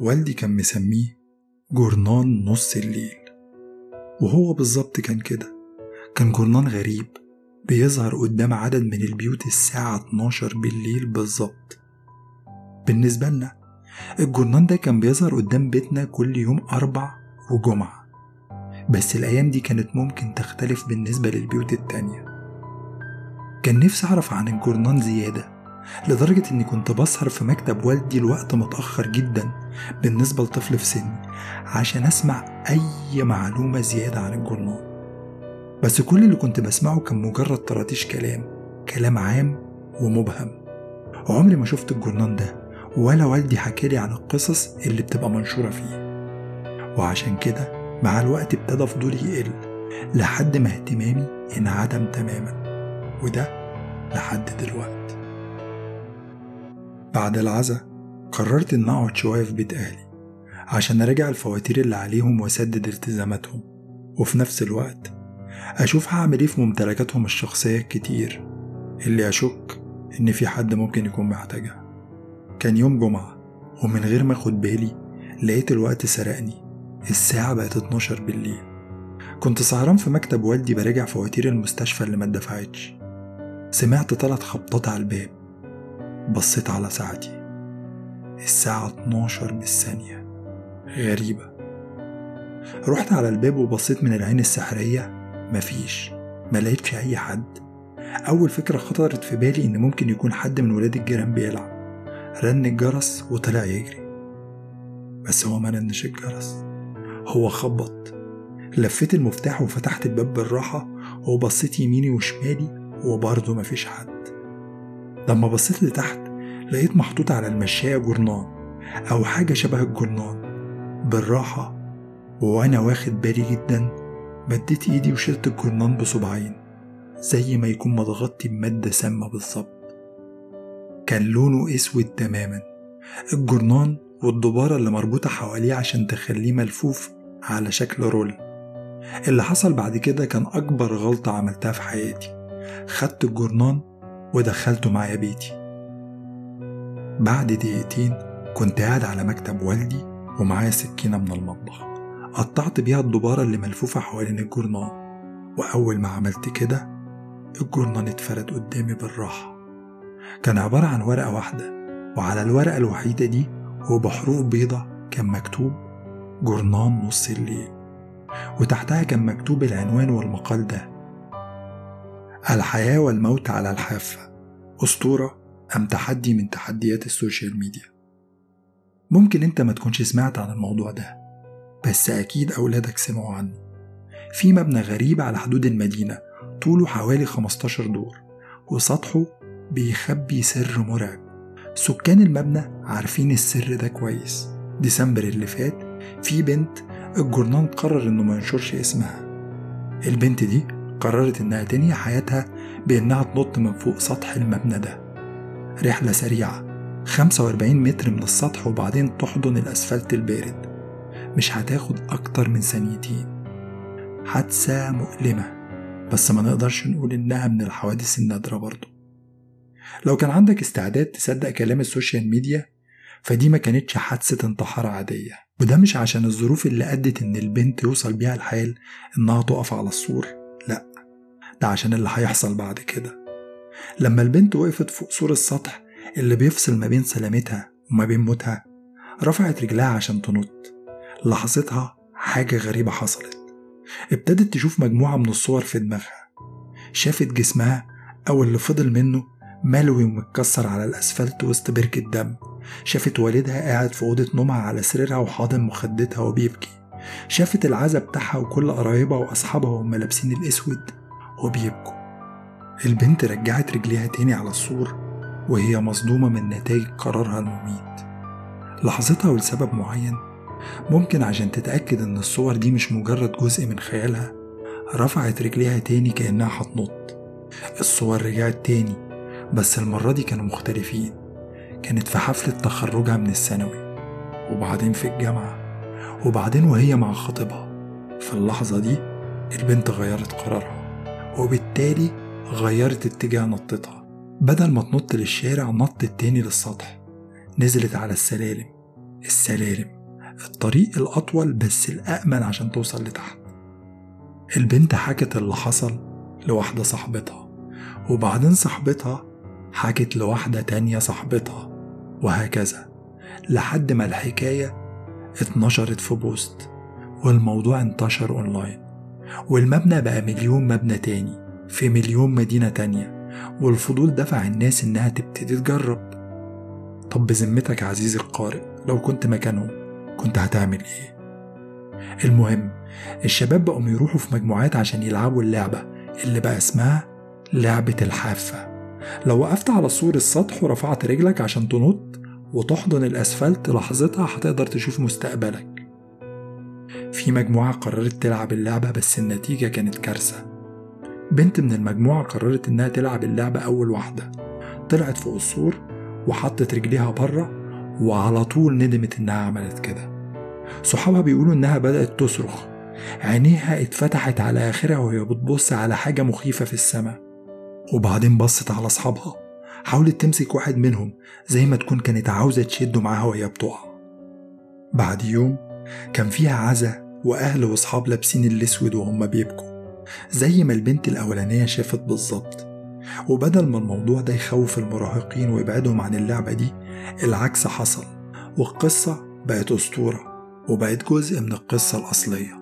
والدي كان مسميه جورنان نص الليل. وهو بالظبط كان كده. كان جورنان غريب بيظهر قدام عدد من البيوت الساعة 12 بالليل بالظبط. بالنسبة لنا الجورنان ده كان بيظهر قدام بيتنا كل يوم أربع وجمعة. بس الأيام دي كانت ممكن تختلف بالنسبة للبيوت التانية. كان نفسي أعرف عن الجورنان زيادة. لدرجة إني كنت بسهر في مكتب والدي لوقت متأخر جدا بالنسبة لطفل في سني عشان أسمع أي معلومة زيادة عن الجورنان بس كل اللي كنت بسمعه كان مجرد طراطيش كلام كلام عام ومبهم. وعمري ما شفت الجورنان ده ولا والدي حكالي عن القصص اللي بتبقى منشورة فيه. وعشان كده مع الوقت ابتدى فضولي يقل لحد ما اهتمامي انعدم تماما وده لحد دلوقتي. بعد العزا قررت إن أقعد شوية في بيت أهلي عشان أراجع الفواتير اللي عليهم وأسدد التزاماتهم وفي نفس الوقت أشوف هعمل إيه في ممتلكاتهم الشخصية الكتير اللي أشك إن في حد ممكن يكون محتاجها. كان يوم جمعة ومن غير ما أخد بالي لقيت الوقت سرقني الساعة بقت 12 بالليل. كنت سهران في مكتب والدي براجع فواتير المستشفى اللي ما اتدفعتش. سمعت ثلاث خبطات على الباب. بصيت على ساعتي. الساعة 12 بالثانية. غريبة. رحت على الباب وبصيت من العين السحرية. مفيش. ما لقيتش أي حد. أول فكرة خطرت في بالي إن ممكن يكون حد من ولاد الجيران بيلعب. رن الجرس وطلع يجري. بس هو ما رنش الجرس. هو خبط. لفيت المفتاح وفتحت الباب بالراحة وبصيت يميني وشمالي وبرضه مفيش حد. لما بصيت لتحت لقيت محطوط على المشاية جورنان أو حاجة شبه الجورنان. بالراحة وأنا واخد بالي جدا مديت إيدي وشلت الجورنان بصبعين زي ما يكون متغطي بمادة سامة بالظبط. كان لونه أسود تماما. الجورنان والدبارة اللي مربوطة حواليه عشان تخليه ملفوف على شكل رول. اللي حصل بعد كده كان أكبر غلطة عملتها في حياتي. خدت الجورنان ودخلته معايا بيتي. بعد دقيقتين كنت قاعد على مكتب والدي ومعايا سكينة من المطبخ. قطعت بيها الدبارة اللي ملفوفة حوالين الجورنان وأول ما عملت كده الجورنان اتفرد قدامي بالراحة. كان عبارة عن ورقة واحدة وعلى الورقة الوحيدة دي وبحروف بيضة كان مكتوب جورنان نص الليل وتحتها كان مكتوب العنوان والمقال ده. الحياة والموت على الحافة. أسطورة أم تحدي من تحديات ال social media؟ ممكن أنت ما تكونش سمعت عن الموضوع ده بس أكيد أولادك سمعوا عنه. في مبنى غريب على حدود المدينة طوله حوالي 15 دور وسطحه بيخبي سر مرعب. سكان المبنى عارفين السر ده كويس. ديسمبر اللي فات في بنت الجورنان قرر إنه ما ينشرش اسمها. البنت دي قررت إنها تنهي حياتها بإنها تنط من فوق سطح المبنى ده. رحلة سريعة 45 متر من السطح وبعدين تحضن الأسفلت البارد. مش هتاخد أكتر من ثانيتين. حادثة مؤلمة بس ما نقدرش نقول إنها من الحوادث النادرة برضه. لو كان عندك استعداد تصدق كلام ال social media فدي ما كانتش حادثة انتحار عادية. وده مش عشان الظروف اللي أدت إن البنت يوصل بيها الحال إنها تقف على السور. ده عشان اللي هيحصل بعد كده. لما البنت وقفت فوق سور السطح اللي بيفصل ما بين سلامتها وما بين موتها رفعت رجلها عشان تنط. لحظتها حاجة غريبة حصلت. ابتدت تشوف مجموعة من الصور في دماغها. شافت جسمها أو اللي فضل منه ملوي ومتكسر على الأسفلت وسط بركة دم شافت والدها قاعد في أوضة نومها على سريرها وحاضن مخدتها وبيبكي. شافت العزا بتاعها وكل قرايبها وأصحابها وهم لابسين الأسود. وبيبكوا. البنت رجعت رجليها تاني على السور وهي مصدومة من نتائج قرارها المميت. لحظتها ولسبب معين ممكن عشان تتأكد إن الصور دي مش مجرد جزء من خيالها رفعت رجليها تاني كأنها هتنط. الصور رجعت تاني بس المرة دي كانوا مختلفين. كانت في حفلة تخرجها من الثانوي وبعدين في الجامعة وبعدين وهي مع خطيبها. في اللحظة دي البنت غيرت قرارها. وبالتالي غيرت اتجاه نطتها. بدل ما تنط للشارع نطت تاني للسطح. نزلت على السلالم. السلالم. الطريق الأطول بس الأأمن عشان توصل لتحت. البنت حكت اللي حصل لواحدة صاحبتها. وبعدين صاحبتها حكت لواحدة تانية صاحبتها. وهكذا. لحد ما الحكاية اتنشرت في بوست. والموضوع انتشر أونلاين. والمبنى بقى مليون مبنى تاني في مليون مدينة تانية والفضول دفع الناس إنها تبتدي تجرب. طب بذمتك عزيزي القارئ لو كنت مكانهم كنت هتعمل إيه؟ المهم الشباب بقوا يروحوا في مجموعات عشان يلعبوا اللعبة اللي بقى اسمها لعبة الحافة. لو وقفت على سور السطح ورفعت رجلك عشان تنط وتحضن الأسفلت لحظتها هتقدر تشوف مستقبلك. في مجموعة قررت تلعب اللعبة بس النتيجة كانت كارثة. بنت من المجموعة قررت إنها تلعب اللعبة أول واحدة. طلعت فوق السور وحطت رجليها بره وعلى طول ندمت إنها عملت كده. صحابها بيقولوا إنها بدأت تصرخ. عينيها اتفتحت على آخرها وهي بتبص على حاجة مخيفة في السماء. وبعدين بصت على أصحابها. حاولت تمسك واحد منهم زي ما تكون كانت عاوزة تشده معاها وهي بتقع. بعد يوم كان فيها عزا وأهل وأصحاب لابسين الأسود وهم بيبكوا زي ما البنت الأولانية شافت بالظبط. وبدل ما الموضوع ده يخوف المراهقين ويبعدهم عن اللعبة دي العكس حصل والقصة بقت أسطورة وبقت جزء من القصة الأصلية.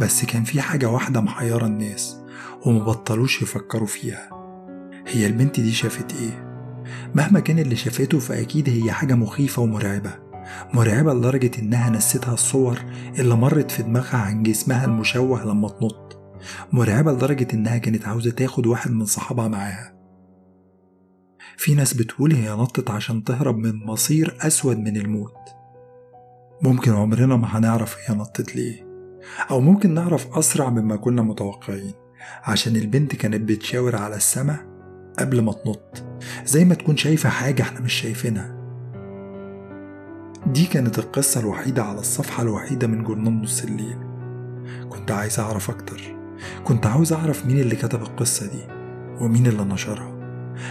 بس كان في حاجة واحدة محيرة الناس ومبطلوش يفكروا فيها. هي البنت دي شافت إيه؟ مهما كان اللي شافته فأكيد هي حاجة مخيفة ومرعبة. مرعبة لدرجة إنها نستها الصور اللي مرت في دماغها عن جسمها المشوه لما تنط. مرعبة لدرجة إنها كانت عاوزة تاخد واحد من صحابها معاها. في ناس بتقول هي نطت عشان تهرب من مصير أسود من الموت. ممكن عمرنا ما هنعرف هي نطت ليه. أو ممكن نعرف أسرع مما كنا متوقعين. عشان البنت كانت بتشاور على السماء قبل ما تنط. زي ما تكون شايفة حاجة إحنا مش شايفينها. دي كانت القصة الوحيدة على الصفحة الوحيدة من جورنال نص الليل كنت عايز أعرف أكتر. كنت عاوز أعرف مين اللي كتب القصة دي ومين اللي نشرها.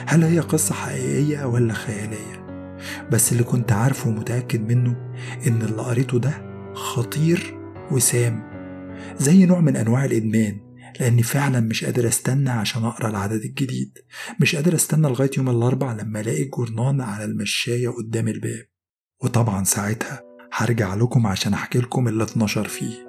هل هي قصة حقيقية ولا خيالية؟ بس اللي كنت عارفه ومتأكد منه إن اللي قريته ده خطير وسام زي نوع من أنواع الإدمان لأني فعلا مش قادر أستنى عشان أقرأ العدد الجديد. مش قادر أستنى لغاية يوم الأربع لما ألاقي الجورنان على المشاية قدام الباب. وطبعا ساعتها هرجع لكم عشان أحكي لكم اللي اتنشر فيه.